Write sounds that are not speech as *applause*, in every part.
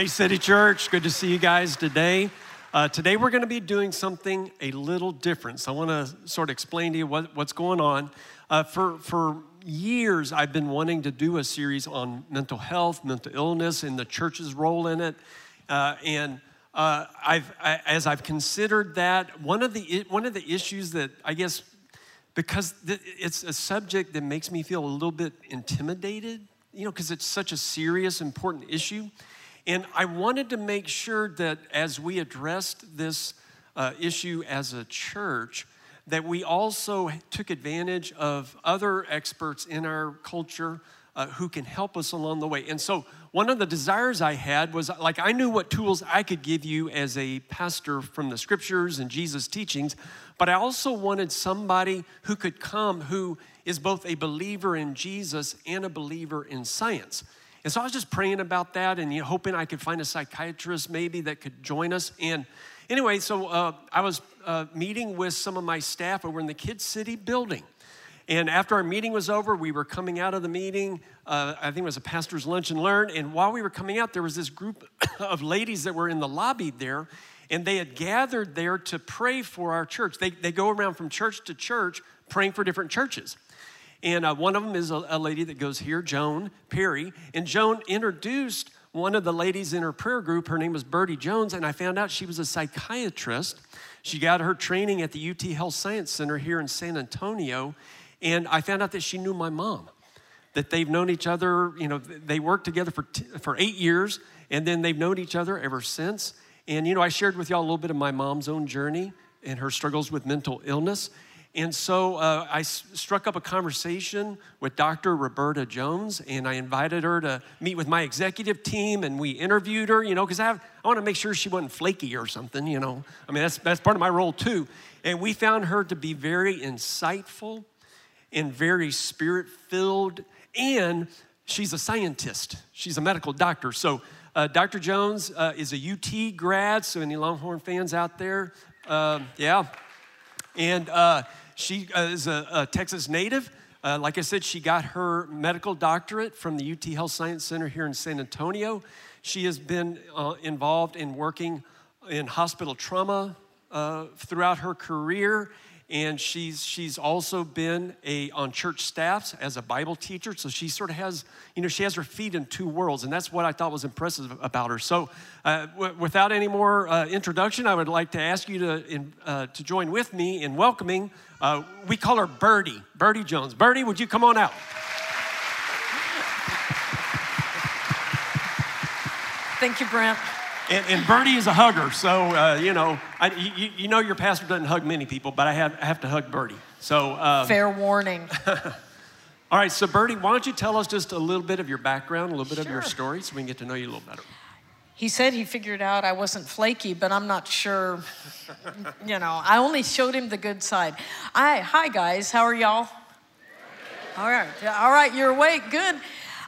Hey, City Church, good to see you guys today. Uh, today we're going to be doing something a little different. So I want to sort of explain to you what, what's going on. Uh, for, for years, I've been wanting to do a series on mental health, mental illness, and the church's role in it. Uh, and uh, I've, I, as I've considered that, one of, the, one of the issues that I guess, because it's a subject that makes me feel a little bit intimidated, you know, because it's such a serious, important issue. And I wanted to make sure that as we addressed this uh, issue as a church, that we also took advantage of other experts in our culture uh, who can help us along the way. And so, one of the desires I had was like, I knew what tools I could give you as a pastor from the scriptures and Jesus' teachings, but I also wanted somebody who could come who is both a believer in Jesus and a believer in science. And so I was just praying about that and you know, hoping I could find a psychiatrist maybe that could join us. And anyway, so uh, I was uh, meeting with some of my staff over in the Kid City building. And after our meeting was over, we were coming out of the meeting. Uh, I think it was a pastor's lunch and learn. And while we were coming out, there was this group *coughs* of ladies that were in the lobby there, and they had gathered there to pray for our church. They, they go around from church to church praying for different churches. And uh, one of them is a, a lady that goes here, Joan Perry. And Joan introduced one of the ladies in her prayer group. Her name was Bertie Jones, and I found out she was a psychiatrist. She got her training at the UT Health Science Center here in San Antonio. And I found out that she knew my mom, that they've known each other, you know, they worked together for, t- for eight years, and then they've known each other ever since. And, you know, I shared with y'all a little bit of my mom's own journey and her struggles with mental illness. And so uh, I s- struck up a conversation with Dr. Roberta Jones, and I invited her to meet with my executive team, and we interviewed her, you know, because I, I want to make sure she wasn't flaky or something, you know. I mean, that's, that's part of my role too. And we found her to be very insightful and very spirit filled, and she's a scientist, she's a medical doctor. So, uh, Dr. Jones uh, is a UT grad, so any Longhorn fans out there, uh, yeah. And uh, she uh, is a, a Texas native. Uh, like I said, she got her medical doctorate from the UT Health Science Center here in San Antonio. She has been uh, involved in working in hospital trauma uh, throughout her career and she's she's also been a on church staffs as a bible teacher so she sort of has you know she has her feet in two worlds and that's what i thought was impressive about her so uh, w- without any more uh, introduction i would like to ask you to in, to join with me in welcoming uh, we call her Bertie Bertie jones Bertie would you come on out thank you brent and, and Bertie is a hugger, so uh, you know, I, you, you, know your pastor doesn't hug many people, but I have, I have to hug Bertie. So um, fair warning. *laughs* all right, so Bertie, why don't you tell us just a little bit of your background, a little bit sure. of your story, so we can get to know you a little better. He said he figured out I wasn't flaky, but I'm not sure. *laughs* you know, I only showed him the good side. Hi, hi guys, how are y'all? All right, all right, you're awake. Good.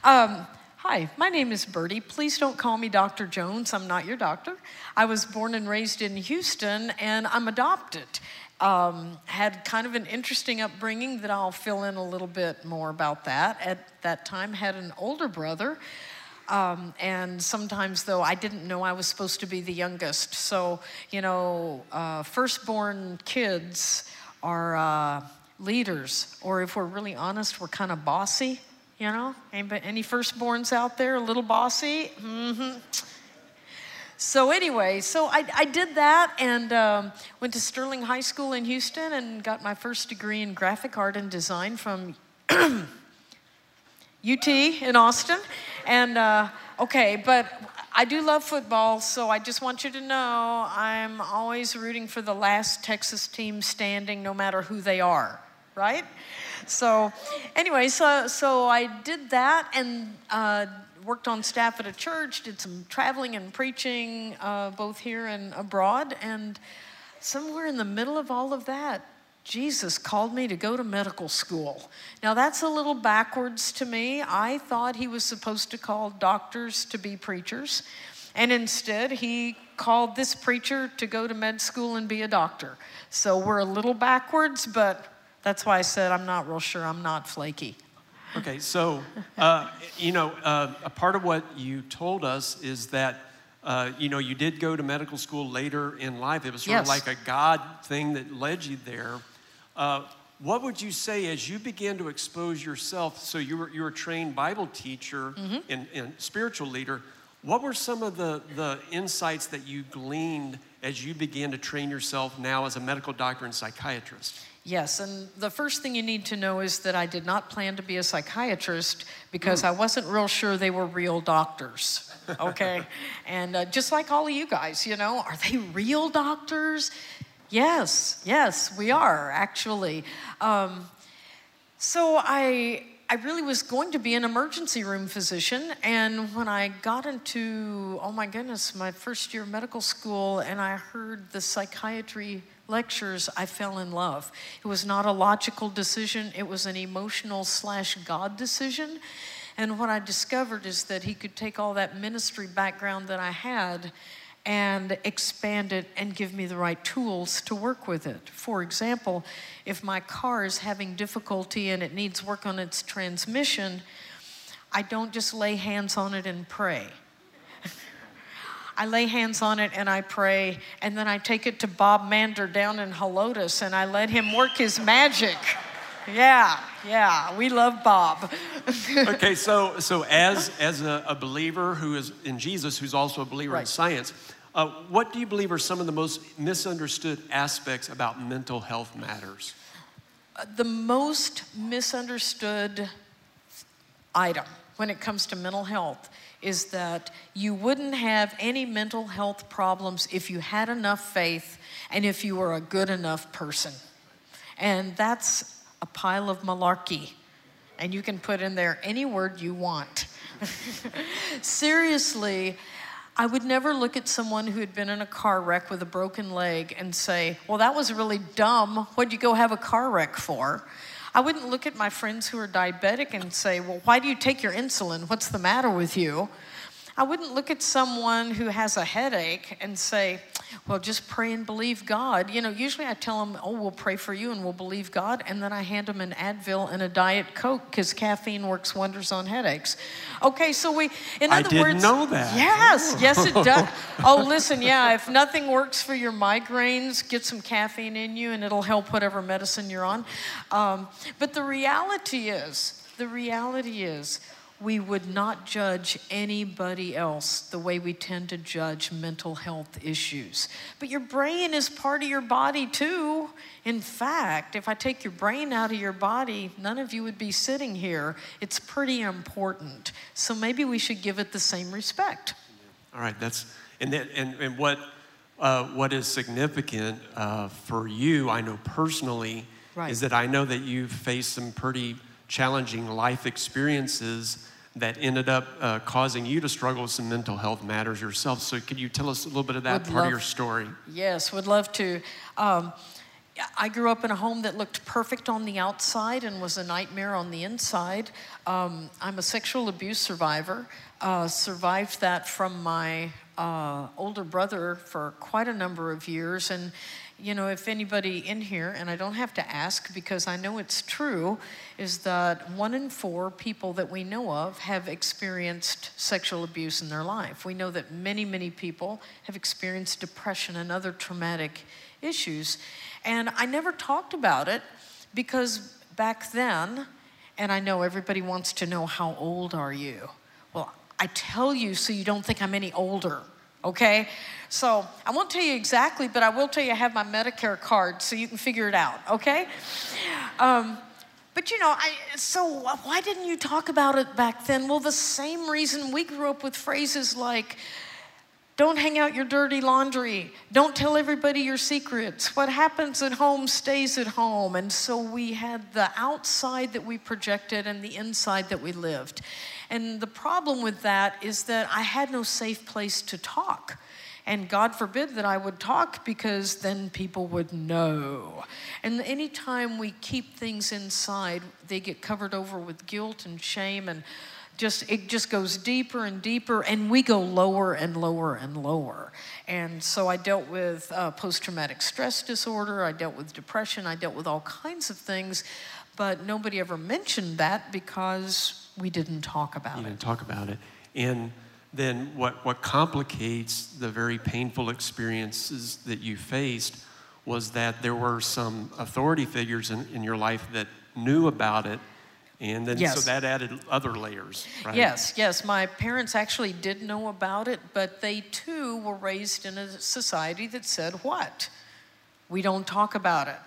Um, Hi, my name is Bertie. Please don't call me Dr. Jones. I'm not your doctor. I was born and raised in Houston, and I'm adopted. Um, had kind of an interesting upbringing that I'll fill in a little bit more about that. At that time, had an older brother. Um, and sometimes, though, I didn't know I was supposed to be the youngest. So, you know, uh, firstborn kids are uh, leaders, or if we're really honest, we're kind of bossy. You know, Anybody, any firstborns out there, a little bossy? Mm-hmm. So anyway, so I, I did that and um, went to Sterling High School in Houston and got my first degree in graphic art and design from *clears throat* UT in Austin. And uh, okay, but I do love football, so I just want you to know I'm always rooting for the last Texas team standing, no matter who they are, right? so anyway, so, so I did that and uh, worked on staff at a church, did some traveling and preaching uh, both here and abroad. And somewhere in the middle of all of that, Jesus called me to go to medical school. Now, that's a little backwards to me. I thought he was supposed to call doctors to be preachers, and instead, he called this preacher to go to med school and be a doctor. So we're a little backwards, but that's why I said I'm not real sure I'm not flaky. Okay, so, uh, you know, uh, a part of what you told us is that uh, you know, you did go to medical school later in life. It was sort Yes. of like a God thing that led you there. Uh, what would you say as you began to expose yourself? So you were, you were a trained Bible teacher and, and spiritual leader. What were some of the, the insights that you gleaned as you began to train yourself now as a medical doctor and psychiatrist? Yes, and the first thing you need to know is that I did not plan to be a psychiatrist because I wasn't real sure they were real doctors. Okay, *laughs* and uh, just like all of you guys, you know, are they real doctors? Yes, yes, we are actually. Um, so I I really was going to be an emergency room physician and when I got into oh my goodness my first year of medical school and I heard the psychiatry lectures I fell in love. It was not a logical decision, it was an emotional slash God decision. And what I discovered is that he could take all that ministry background that I had and expand it and give me the right tools to work with it. For example, if my car is having difficulty and it needs work on its transmission, I don't just lay hands on it and pray. *laughs* I lay hands on it and I pray, and then I take it to Bob Mander down in Helotes and I let him work his magic. *laughs* Yeah, yeah, we love Bob. *laughs* okay, so so as as a, a believer who is in Jesus, who's also a believer in science, uh, what do you believe are some of the most misunderstood aspects about mental health matters? the most misunderstood item when it comes to mental health is that you wouldn't have any mental health problems if you had enough faith and if you were a good enough person. And that's a pile of malarkey. And you can put in there any word you want. *laughs* Seriously, I would never look at someone who had been in a car wreck with a broken leg and say, Well, that was really dumb. What'd you go have a car wreck for? I wouldn't look at my friends who are diabetic and say, Well, why do you take your insulin? What's the matter with you? I wouldn't look at someone who has a headache and say, Well, just pray and believe God. You know, usually I tell them, Oh, we'll pray for you and we'll believe God. And then I hand them an Advil and a Diet Coke because caffeine works wonders on headaches. Okay, so we, in I other didn't words, know that. Yes, yes, it *laughs* does. Oh, listen, yeah, if nothing works for your migraines, get some caffeine in you and it'll help whatever medicine you're on. Um, but the reality is, the reality is, we would not judge anybody else the way we tend to judge mental health issues. But your brain is part of your body too. In fact, if I take your brain out of your body, none of you would be sitting here. It's pretty important. So maybe we should give it the same respect. All right, that's and that, and, and what uh, what is significant uh, for you, I know personally, Right. is that I know that you've faced some pretty challenging life experiences that ended up uh, causing you to struggle with some mental health matters yourself. So, could you tell us a little bit of that Would part love- of your story? Yes, would love to. Um, I grew up in a home that looked perfect on the outside and was a nightmare on the inside. Um, I'm a sexual abuse survivor. Uh, survived that from my uh, older brother for quite a number of years. And, you know, if anybody in here, and I don't have to ask because I know it's true, is that one in four people that we know of have experienced sexual abuse in their life. We know that many, many people have experienced depression and other traumatic issues. And I never talked about it because back then, and I know everybody wants to know how old are you? Well, I tell you so you don't think I'm any older, okay? So I won't tell you exactly, but I will tell you I have my Medicare card so you can figure it out, okay? Um, but you know, I, so why didn't you talk about it back then? Well, the same reason we grew up with phrases like, don't hang out your dirty laundry. Don't tell everybody your secrets. What happens at home stays at home. And so we had the outside that we projected and the inside that we lived. And the problem with that is that I had no safe place to talk. And God forbid that I would talk because then people would know. And anytime we keep things inside, they get covered over with guilt and shame and just it just goes deeper and deeper and we go lower and lower and lower and so i dealt with uh, post-traumatic stress disorder i dealt with depression i dealt with all kinds of things but nobody ever mentioned that because we didn't talk about You it didn't talk about it. And then what, what complicates the very painful experiences that you faced was that there were some authority figures in, in your life that knew about it and then Yes. so that added other layers right Yes, yes. My parents actually did know about it, but they too were raised in a society that said, what? We don't talk about it.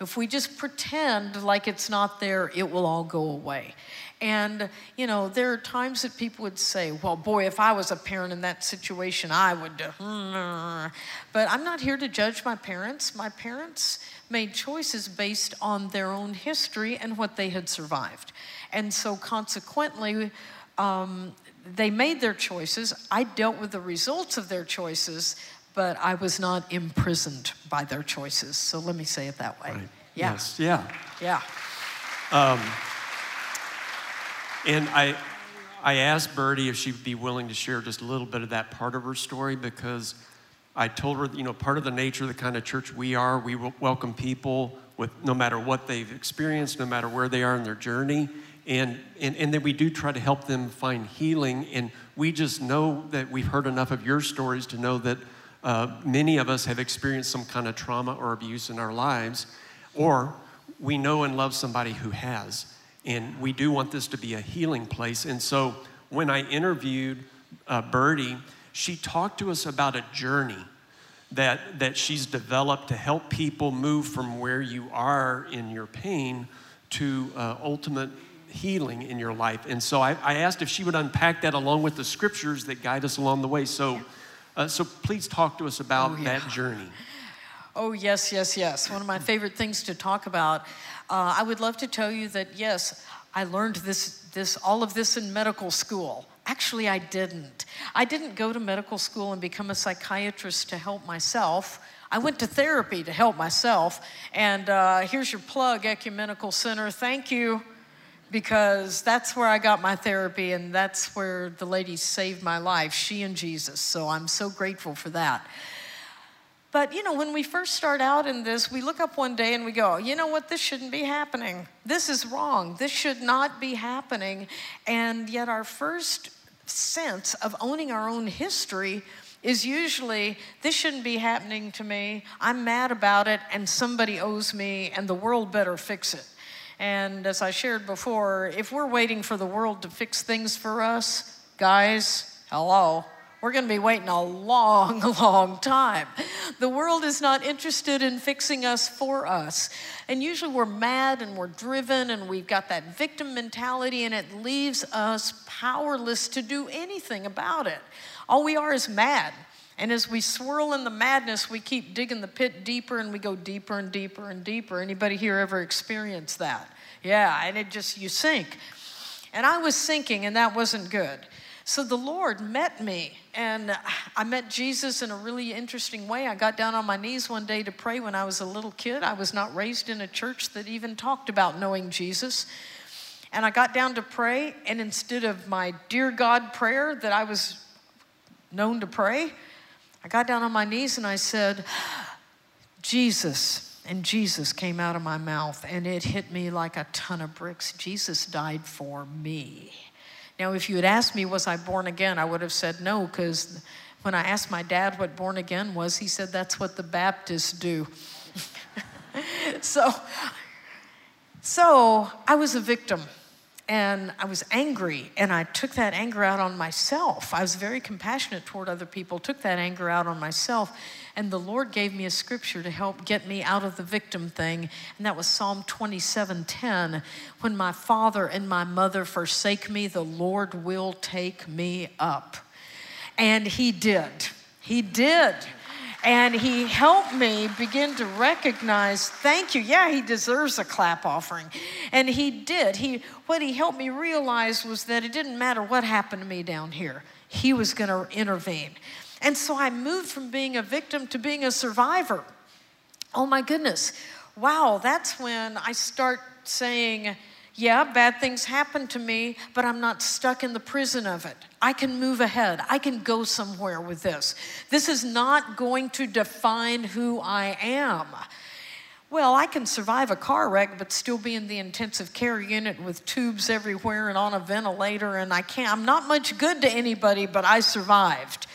If we just pretend like it's not there, it will all go away. And, you know, there are times that people would say, well, boy, if I was a parent in that situation, I would. do mm." But I'm not here to judge my parents. My parents made choices based on their own history and what they had survived. And so, consequently, um, they made their choices. I dealt with the results of their choices, but I was not imprisoned by their choices. So let me say it that way. Right. Yeah. yes yeah Yeah. Um, and I, I asked Bertie if she'd be willing to share just a little bit of that part of her story because I told her, you know, part of the nature of the kind of church we are, we wel- welcome people with no matter what they've experienced, no matter where they are in their journey. And, and, and then we do try to help them find healing. And we just know that we've heard enough of your stories to know that uh, many of us have experienced some kind of trauma or abuse in our lives, or we know and love somebody who has. And we do want this to be a healing place. And so when I interviewed uh, Bertie, she talked to us about a journey that, that she's developed to help people move from where you are in your pain to uh, ultimate healing in your life. And so I, I asked if she would unpack that along with the scriptures that guide us along the way. So, uh, so please talk to us about Oh, yeah. that journey. Oh, yes, yes, yes. One of my favorite things to talk about. Uh, I would love to tell you that, yes, I learned this, this, all of this in medical school. Actually, I didn't. I didn't go to medical school and become a psychiatrist to help myself. I went to therapy to help myself. And uh, here's your plug, Ecumenical Center. Thank you, because that's where I got my therapy, and that's where the lady saved my life, she and Jesus. So I'm so grateful for that. But you know, when we first start out in this, we look up one day and we go, you know what, this shouldn't be happening. This is wrong. This should not be happening. And yet, our first sense of owning our own history is usually, this shouldn't be happening to me. I'm mad about it, and somebody owes me, and the world better fix it. And as I shared before, if we're waiting for the world to fix things for us, guys, hello, we're going to be waiting a long, *laughs* long time. The world is not interested in fixing us for us. And usually we're mad and we're driven and we've got that victim mentality, and it leaves us powerless to do anything about it. All we are is mad. And as we swirl in the madness, we keep digging the pit deeper and we go deeper and deeper and deeper. Anybody here ever experienced that? Yeah, and it just, you sink. And I was sinking, and that wasn't good. So the Lord met me, and I met Jesus in a really interesting way. I got down on my knees one day to pray when I was a little kid. I was not raised in a church that even talked about knowing Jesus. And I got down to pray, and instead of my dear God prayer that I was known to pray, I got down on my knees and I said, Jesus. And Jesus came out of my mouth, and it hit me like a ton of bricks. Jesus died for me. Now, if you had asked me, was I born again, I would have said no, because when I asked my dad what born again was, he said that's what the Baptists do. *laughs* so, so I was a victim and I was angry and I took that anger out on myself. I was very compassionate toward other people, took that anger out on myself. And the Lord gave me a scripture to help get me out of the victim thing, and that was Psalm 27:10. When my father and my mother forsake me, the Lord will take me up. And he did. He did. And he helped me begin to recognize, thank you. Yeah, he deserves a clap offering. And he did. He what he helped me realize was that it didn't matter what happened to me down here. He was going to intervene. And so I moved from being a victim to being a survivor. Oh my goodness. Wow, that's when I start saying, yeah, bad things happen to me, but I'm not stuck in the prison of it. I can move ahead. I can go somewhere with this. This is not going to define who I am. well, I can survive a car wreck, but still be in the intensive care unit with tubes everywhere and on a ventilator, and I can't, I'm not much good to anybody, but I survived.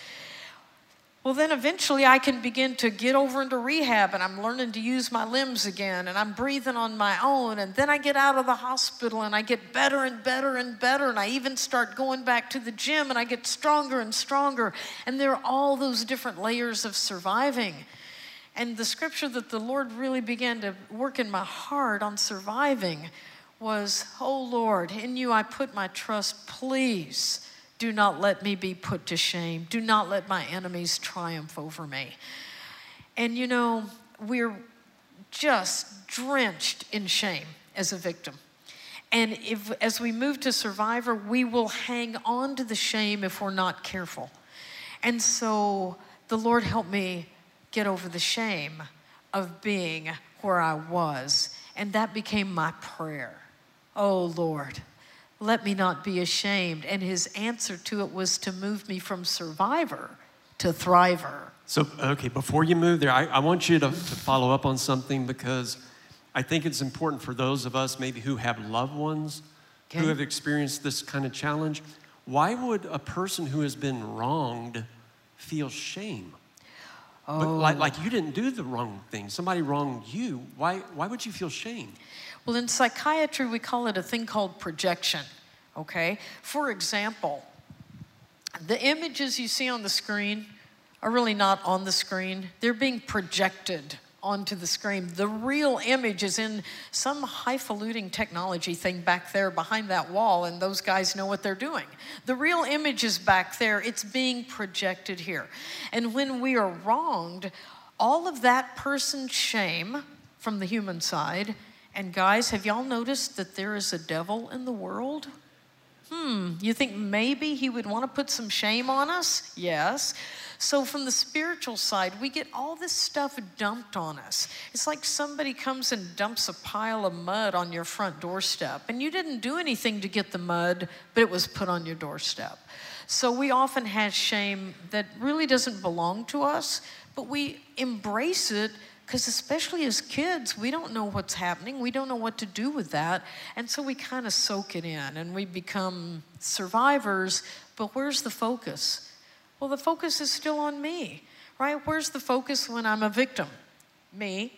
Well, then eventually I can begin to get over into rehab and I'm learning to use my limbs again and I'm breathing on my own. And then I get out of the hospital and I get better and better and better. And I even start going back to the gym and I get stronger and stronger. And there are all those different layers of surviving. And the scripture that the Lord really began to work in my heart on surviving was, Oh Lord, in you I put my trust, please do not let me be put to shame. Do not let my enemies triumph over me. And you know, we're just drenched in shame as a victim. And if, as we move to survivor, we will hang on to the shame if we're not careful. And so the Lord helped me get over the shame of being where I was. And that became my prayer. Oh, Lord, let me not be ashamed. And his answer to it was to move me from survivor to thriver. So, okay, before you move there, I, I want you to, to follow up on something because I think it's important for those of us maybe who have loved ones okay. who have experienced this kind of challenge. Why would a person who has been wronged feel shame? Oh. But like, like oh. you didn't do the wrong thing. Somebody wronged you. Why, why would you feel shame? Well, in psychiatry, we call it a thing called projection, okay? For example, the images you see on the screen are really not on the screen, they're being projected onto the screen. The real image is in some highfalutin technology thing back there behind that wall, and those guys know what they're doing. The real image is back there, it's being projected here. And when we are wronged, all of that person's shame from the human side and guys, have y'all noticed that there is a devil in the world? Hmm, you think maybe he would want to put some shame on us? Yes. So, from the spiritual side, we get all this stuff dumped on us. It's like somebody comes and dumps a pile of mud on your front doorstep, and you didn't do anything to get the mud, but it was put on your doorstep. So, we often have shame that really doesn't belong to us, but we embrace it because, especially as kids, we don't know what's happening. We don't know what to do with that. And so we kind of soak it in and we become survivors. But where's the focus? Well, the focus is still on me, right? Where's the focus when I'm a victim? Me.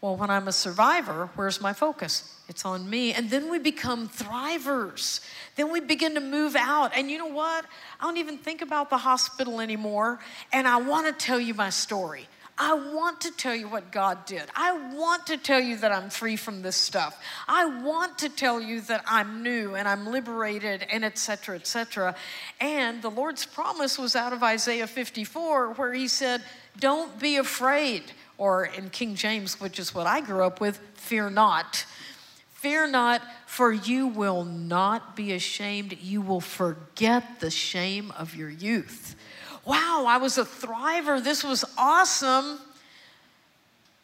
Well, when I'm a survivor, where's my focus? It's on me. And then we become thrivers. Then we begin to move out. And you know what? I don't even think about the hospital anymore. And I want to tell you my story. I want to tell you what God did. I want to tell you that I'm free from this stuff. I want to tell you that I'm new and I'm liberated and etc. etc. And the Lord's promise was out of Isaiah 54 where he said, "Don't be afraid." Or in King James, which is what I grew up with, fear not. Fear not, for you will not be ashamed. You will forget the shame of your youth wow, I was a thriver. This was awesome.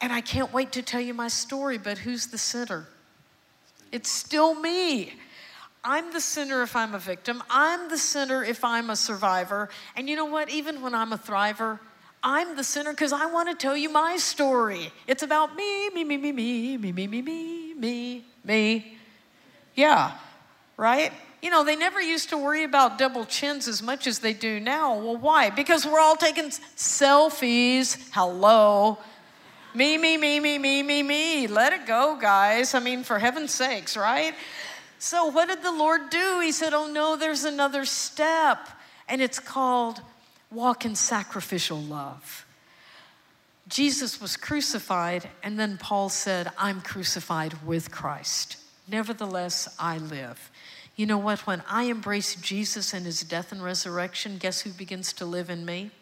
And I can't wait to tell you my story, but who's the sinner? It's still me. I'm the sinner if I'm a victim. I'm the sinner if I'm a survivor. And you know what? Even when I'm a thriver, I'm the sinner because I want to tell you my story. It's about me, me, me, me, me, me, me, me, me, me, me. Yeah, right? You know, they never used to worry about double chins as much as they do now. Well, why? Because we're all taking selfies. Hello. Me, me, me, me, me, me, me. Let it go, guys. I mean, for heaven's sakes, right? So, what did the Lord do? He said, Oh, no, there's another step. And it's called walk in sacrificial love. Jesus was crucified, and then Paul said, I'm crucified with Christ. Nevertheless, I live. You know what? When I embrace Jesus and his death and resurrection, guess who begins to live in me?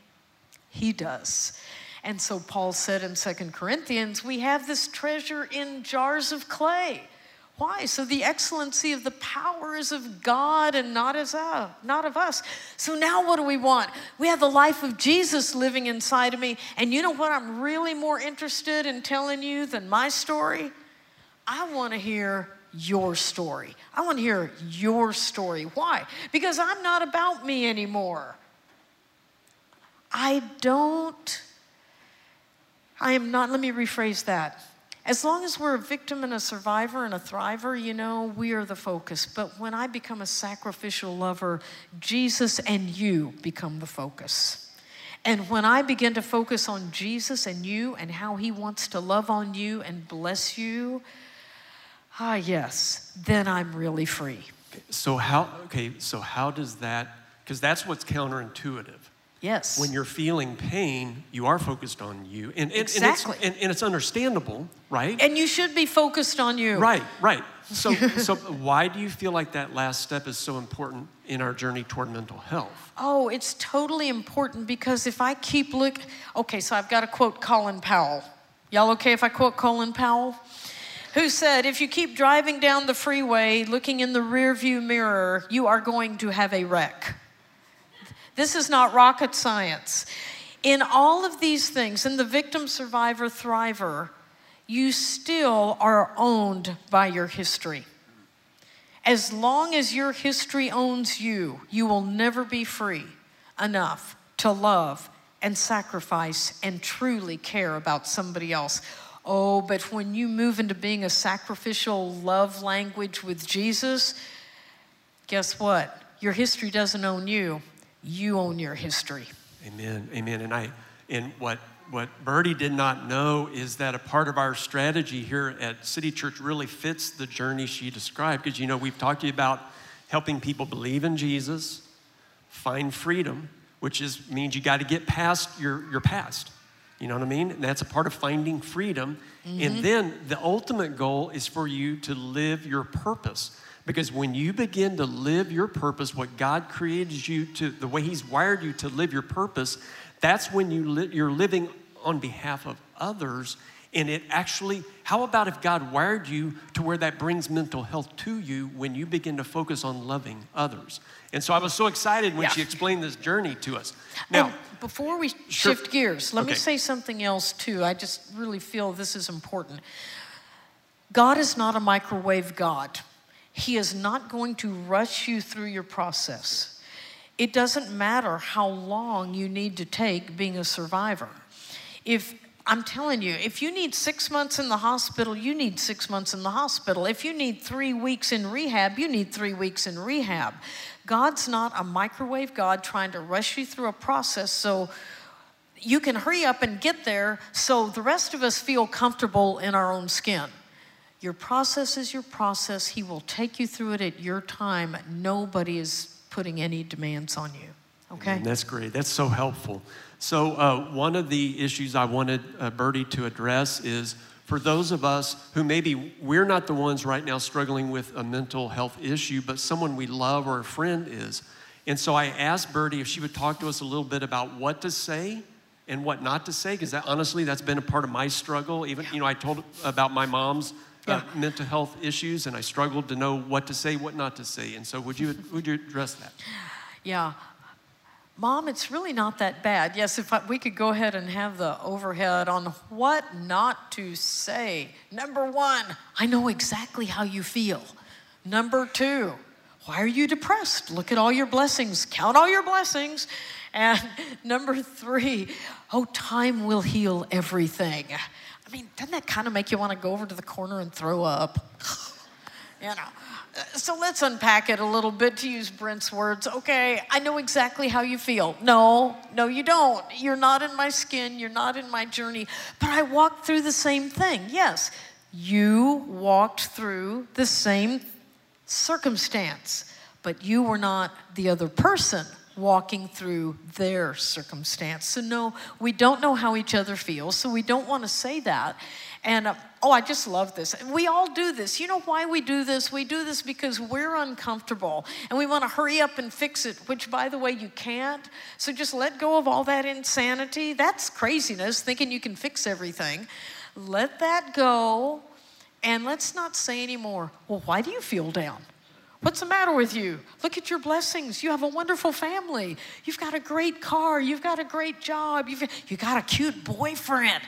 He does. And so Paul said in Second Corinthians, we have this treasure in jars of clay. Why? So the excellency of the power is of God and not as uh, not of us. So now what do we want? We have the life of Jesus living inside of me. And you know what I'm really more interested in telling you than my story? I want to hear your story. I want to hear your story. Why? Because I'm not about me anymore. I don't, I am not, let me rephrase that. As long as we're a victim and a survivor and a thriver, you know, we are the focus. But when I become a sacrificial lover, Jesus and you become the focus. And when I begin to focus on Jesus and you and how he wants to love on you and bless you, ah, yes, then I'm really free. So how okay, so how does that because that's what's counterintuitive. Yes. When you're feeling pain, you are focused on you. And, and, Exactly. and, it's, and, and it's understandable, right? and you should be focused on you. right, right. So, *laughs* so why do you feel like that last step is so important in our journey toward mental health? Oh, it's totally important because if I keep look, okay, so I've got to quote Colin Powell. Y'all okay if I quote Colin Powell? Who said, if you keep driving down the freeway looking in the rearview mirror, you are going to have a wreck. This is not rocket science. In all of these things, in the victim, survivor, thriver, you still are owned by your history. As long as your history owns you, you will never be free enough to love and sacrifice and truly care about somebody else. Oh, but when you move into being a sacrificial love language with Jesus, guess what? Your history doesn't own you, you own your history. Amen, amen. And I, and what what Bertie did not know is that a part of our strategy here at City Church really fits the journey she described. Because you know we've talked to you about helping people believe in Jesus, find freedom, which is means you got to get past your your past. You know what I mean? And that's a part of finding freedom. And mm-hmm. then the ultimate goal is for you to live your purpose. Because when you begin to live your purpose, what God created you to, the way He's wired you to live your purpose, that's when you li- you're living on behalf of others. And it actually, how about if God wired you to where that brings mental health to you when you begin to focus on loving others? And so I was so excited when Yeah. she explained this journey to us. Oh, now, And before we Sure. shift gears, let me say something else too. I just really feel this is important. God is not a microwave God. He is not going to rush you through your process. It doesn't matter how long you need to take being a survivor. If I'm telling you, if you need six months in the hospital, you need six months in the hospital. If you need three weeks in rehab, you need three weeks in rehab. God's not a microwave God trying to rush you through a process so you can hurry up and get there so the rest of us feel comfortable in our own skin. Your process is your process. He will take you through it at your time. Nobody is putting any demands on you. Okay? That's great. That's so helpful. So, uh, one of the issues I wanted uh, Bertie to address is for those of us who maybe we're not the ones right now struggling with a mental health issue, but someone we love or a friend is. And so I asked Bertie if she would talk to us a little bit about what to say and what not to say, because that, honestly, that's been a part of my struggle. Even, you know, I told about my mom's uh, Yeah. mental health issues, and I struggled to know what to say, what not to say. And so, would you would you address that? Yeah. Mom, it's really not that bad. Yes, if I, we could go ahead and have the overhead on what not to say. Number one, I know exactly how you feel. Number two, why are you depressed? Look at all your blessings, count all your blessings. And *laughs* number three, oh, time will heal everything. I mean, doesn't that kind of make you want to go over to the corner and throw up? *laughs* You know. Uh, So let's unpack it a little bit to use Brent's words. Okay, I know exactly how you feel. No, no, you don't. You're not in my skin, you're not in my journey. But I walked through the same thing. Yes, you walked through the same circumstance, but you were not the other person walking through their circumstance. So, no, we don't know how each other feels, so we don't want to say that. And uh, oh, I just love this. We all do this. You know why we do this? We do this because we're uncomfortable and we want to hurry up and fix it, which, by the way, you can't. So just let go of all that insanity. That's craziness, thinking you can fix everything. Let that go and let's not say anymore, well, why do you feel down? What's the matter with you? Look at your blessings. You have a wonderful family. You've got a great car. You've got a great job. You've you got a cute boyfriend.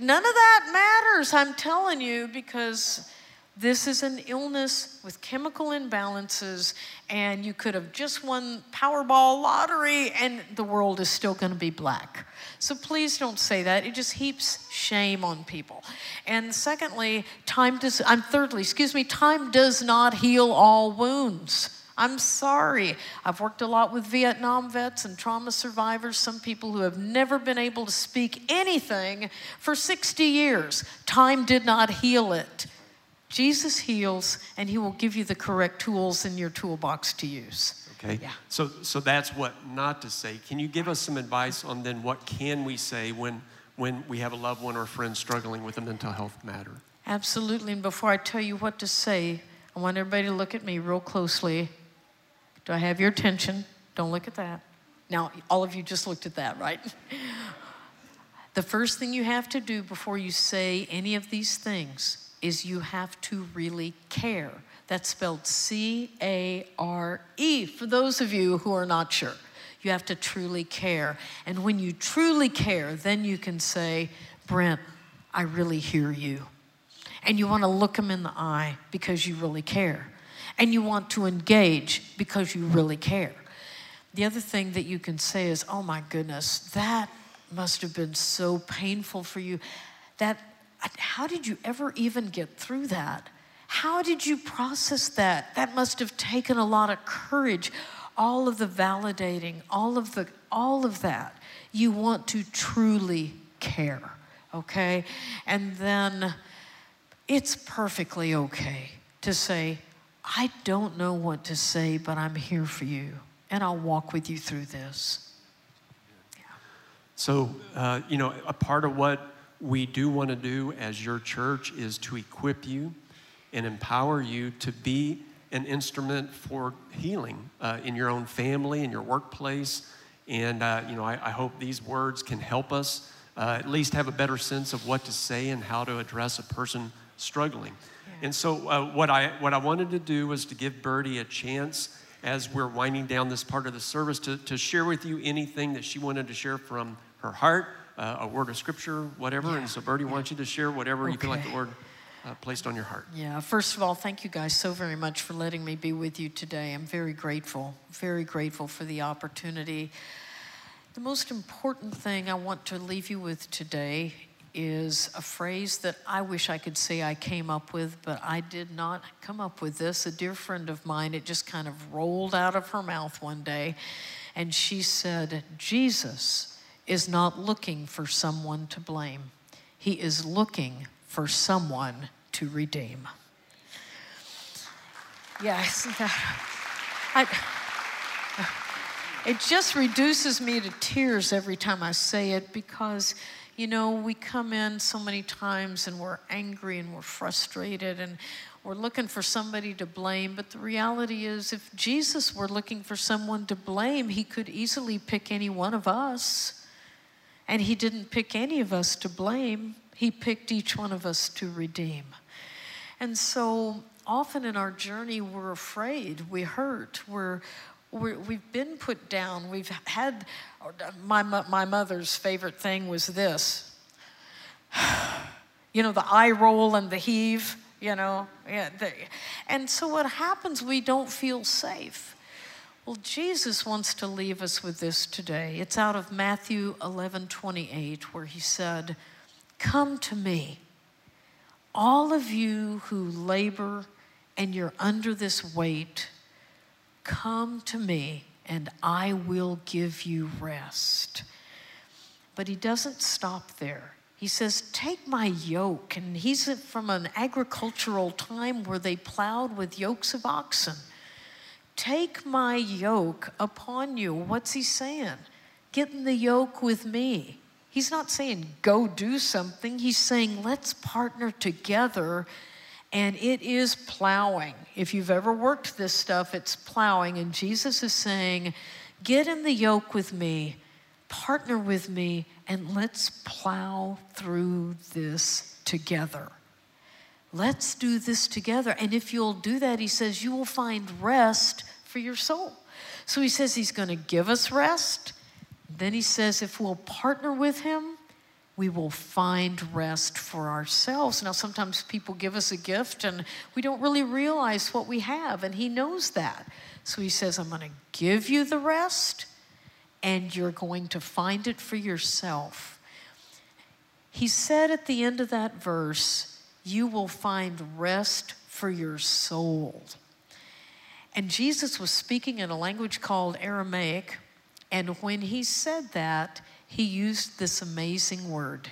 None of that matters, I'm telling you, because This is an illness with chemical imbalances, and you could have just won Powerball lottery, and the world is still going to be black. So please don't say that. It just heaps shame on people. And secondly, time does, I'm thirdly, excuse me, time does not heal all wounds. I'm sorry. I've worked a lot with Vietnam vets and trauma survivors, some people who have never been able to speak anything for 60 years. Time did not heal it. Jesus heals, and He will give you the correct tools in your toolbox to use. Okay. Yeah. So, so that's what not to say. Can you give us some advice on then what can we say when, when we have a loved one or a friend struggling with a mental health matter? Absolutely. And before I tell you what to say, I want everybody to look at me real closely. Do I have your attention? Don't look at that. Now, all of you just looked at that, right? *laughs* the first thing you have to do before you say any of these things is you have to really care. That's spelled C A R E for those of you who are not sure. You have to truly care. And when you truly care, then you can say, Brent, I really hear you. And you want to look them in the eye because you really care. And you want to engage because you really care. The other thing that you can say is, oh my goodness, that must have been so painful for you. That how did you ever even get through that? How did you process that? That must have taken a lot of courage. All of the validating, all of the all of that. You want to truly care, okay? And then it's perfectly okay to say, I don't know what to say, but I'm here for you, and I'll walk with you through this. Yeah. So, uh, you know, a part of what we do want to do as your church is to equip you and empower you to be an instrument for healing uh, in your own family, in your workplace. And, uh, you know, I, I, hope these words can help us uh, at least have a better sense of what to say and how to address a person struggling. Yeah. And so, uh, what, I, what I wanted to do was to give Bertie a chance as we're winding down this part of the service to, to share with you anything that she wanted to share from her heart uh, a word of scripture, whatever. Yeah. And so, Bertie, yeah. wants you to share whatever okay. you feel like the Lord uh, placed on your heart. Yeah, first of all, thank you guys so very much for letting me be with you today. I'm very grateful, very grateful for the opportunity. The most important thing I want to leave you with today is a phrase that I wish I could say I came up with, but I did not come up with this. A dear friend of mine, it just kind of rolled out of her mouth one day, and she said, Jesus is not looking for someone to blame, he is looking for someone to redeem. Yes, *laughs* I, it just reduces me to tears every time I say it because, you know, we come in so many times and we're angry and we're frustrated and we're looking for somebody to blame. But the reality is, if Jesus were looking for someone to blame, he could easily pick any one of us. And He didn't pick any of us to blame, He picked each one of us to redeem. And so often in our journey, we're afraid, we hurt, we're, we have been put down. We've had, my, my mother's favorite thing was this. *sighs* you know, the eye roll and the heave, you know. Yeah, the, and so what happens, we don't feel safe. Well, Jesus wants to leave us with this today. It's out of Matthew 11 28, where he said, Come to me, all of you who labor and you're under this weight, come to me and I will give you rest. But he doesn't stop there. He says, Take my yoke. And he's from an agricultural time where they plowed with yokes of oxen. Take my yoke upon you. What's he saying? Get in the yoke with me. He's not saying go do something. He's saying let's partner together. And it is plowing. If you've ever worked this stuff, it's plowing. And Jesus is saying, get in the yoke with me, partner with me, and let's plow through this together. Let's do this together. And if you'll do that, he says, you will find rest for your soul. So he says he's going to give us rest. Then he says, if we'll partner with him, we will find rest for ourselves. Now, sometimes people give us a gift and we don't really realize what we have, and He knows that. So He says, I'm going to give you the rest, and you're going to find it for yourself. He said at the end of that verse, You will find rest for your soul. And Jesus was speaking in a language called Aramaic. And when he said that, he used this amazing word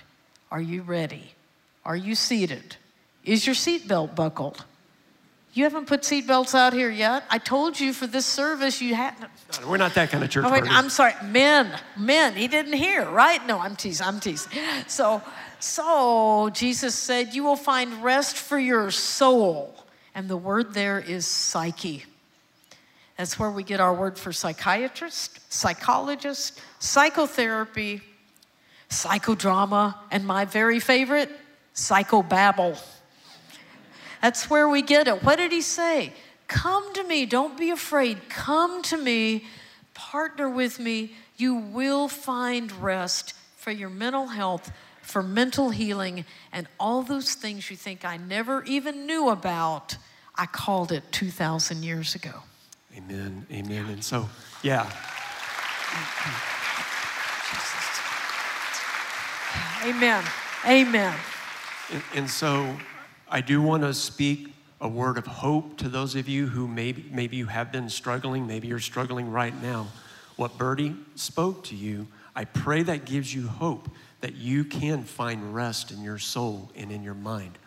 Are you ready? Are you seated? Is your seatbelt buckled? You haven't put seatbelts out here yet. I told you for this service you hadn't. We're not that kind of church. Oh, wait. I'm sorry, men, men. He didn't hear, right? No, I'm teasing. I'm teasing. So, so Jesus said, "You will find rest for your soul," and the word there is psyche. That's where we get our word for psychiatrist, psychologist, psychotherapy, psychodrama, and my very favorite, psychobabble. That's where we get it. What did he say? Come to me, don't be afraid. Come to me, partner with me. You will find rest for your mental health, for mental healing, and all those things you think I never even knew about. I called it 2,000 years ago. Amen. Amen. And so, yeah. Amen. Amen. And, and so I do want to speak a word of hope to those of you who maybe, maybe you have been struggling, maybe you're struggling right now. What Bertie spoke to you, I pray that gives you hope that you can find rest in your soul and in your mind.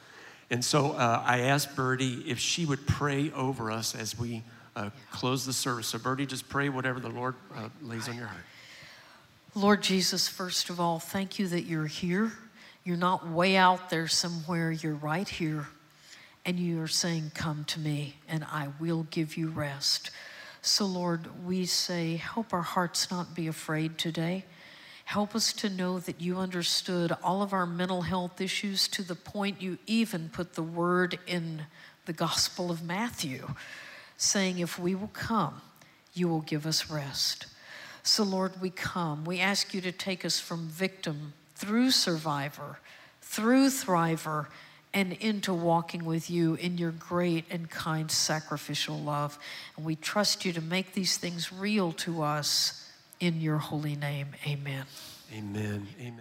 And so uh, I asked Bertie if she would pray over us as we uh, close the service. So, Bertie, just pray whatever the Lord uh, lays on your heart. Lord Jesus, first of all, thank you that you're here. You're not way out there somewhere, you're right here. And you are saying, Come to me, and I will give you rest. So, Lord, we say, help our hearts not be afraid today. Help us to know that you understood all of our mental health issues to the point you even put the word in the Gospel of Matthew, saying, If we will come, you will give us rest. So, Lord, we come. We ask you to take us from victim through survivor, through thriver, and into walking with you in your great and kind sacrificial love. And we trust you to make these things real to us in your holy name. Amen. Amen. Amen.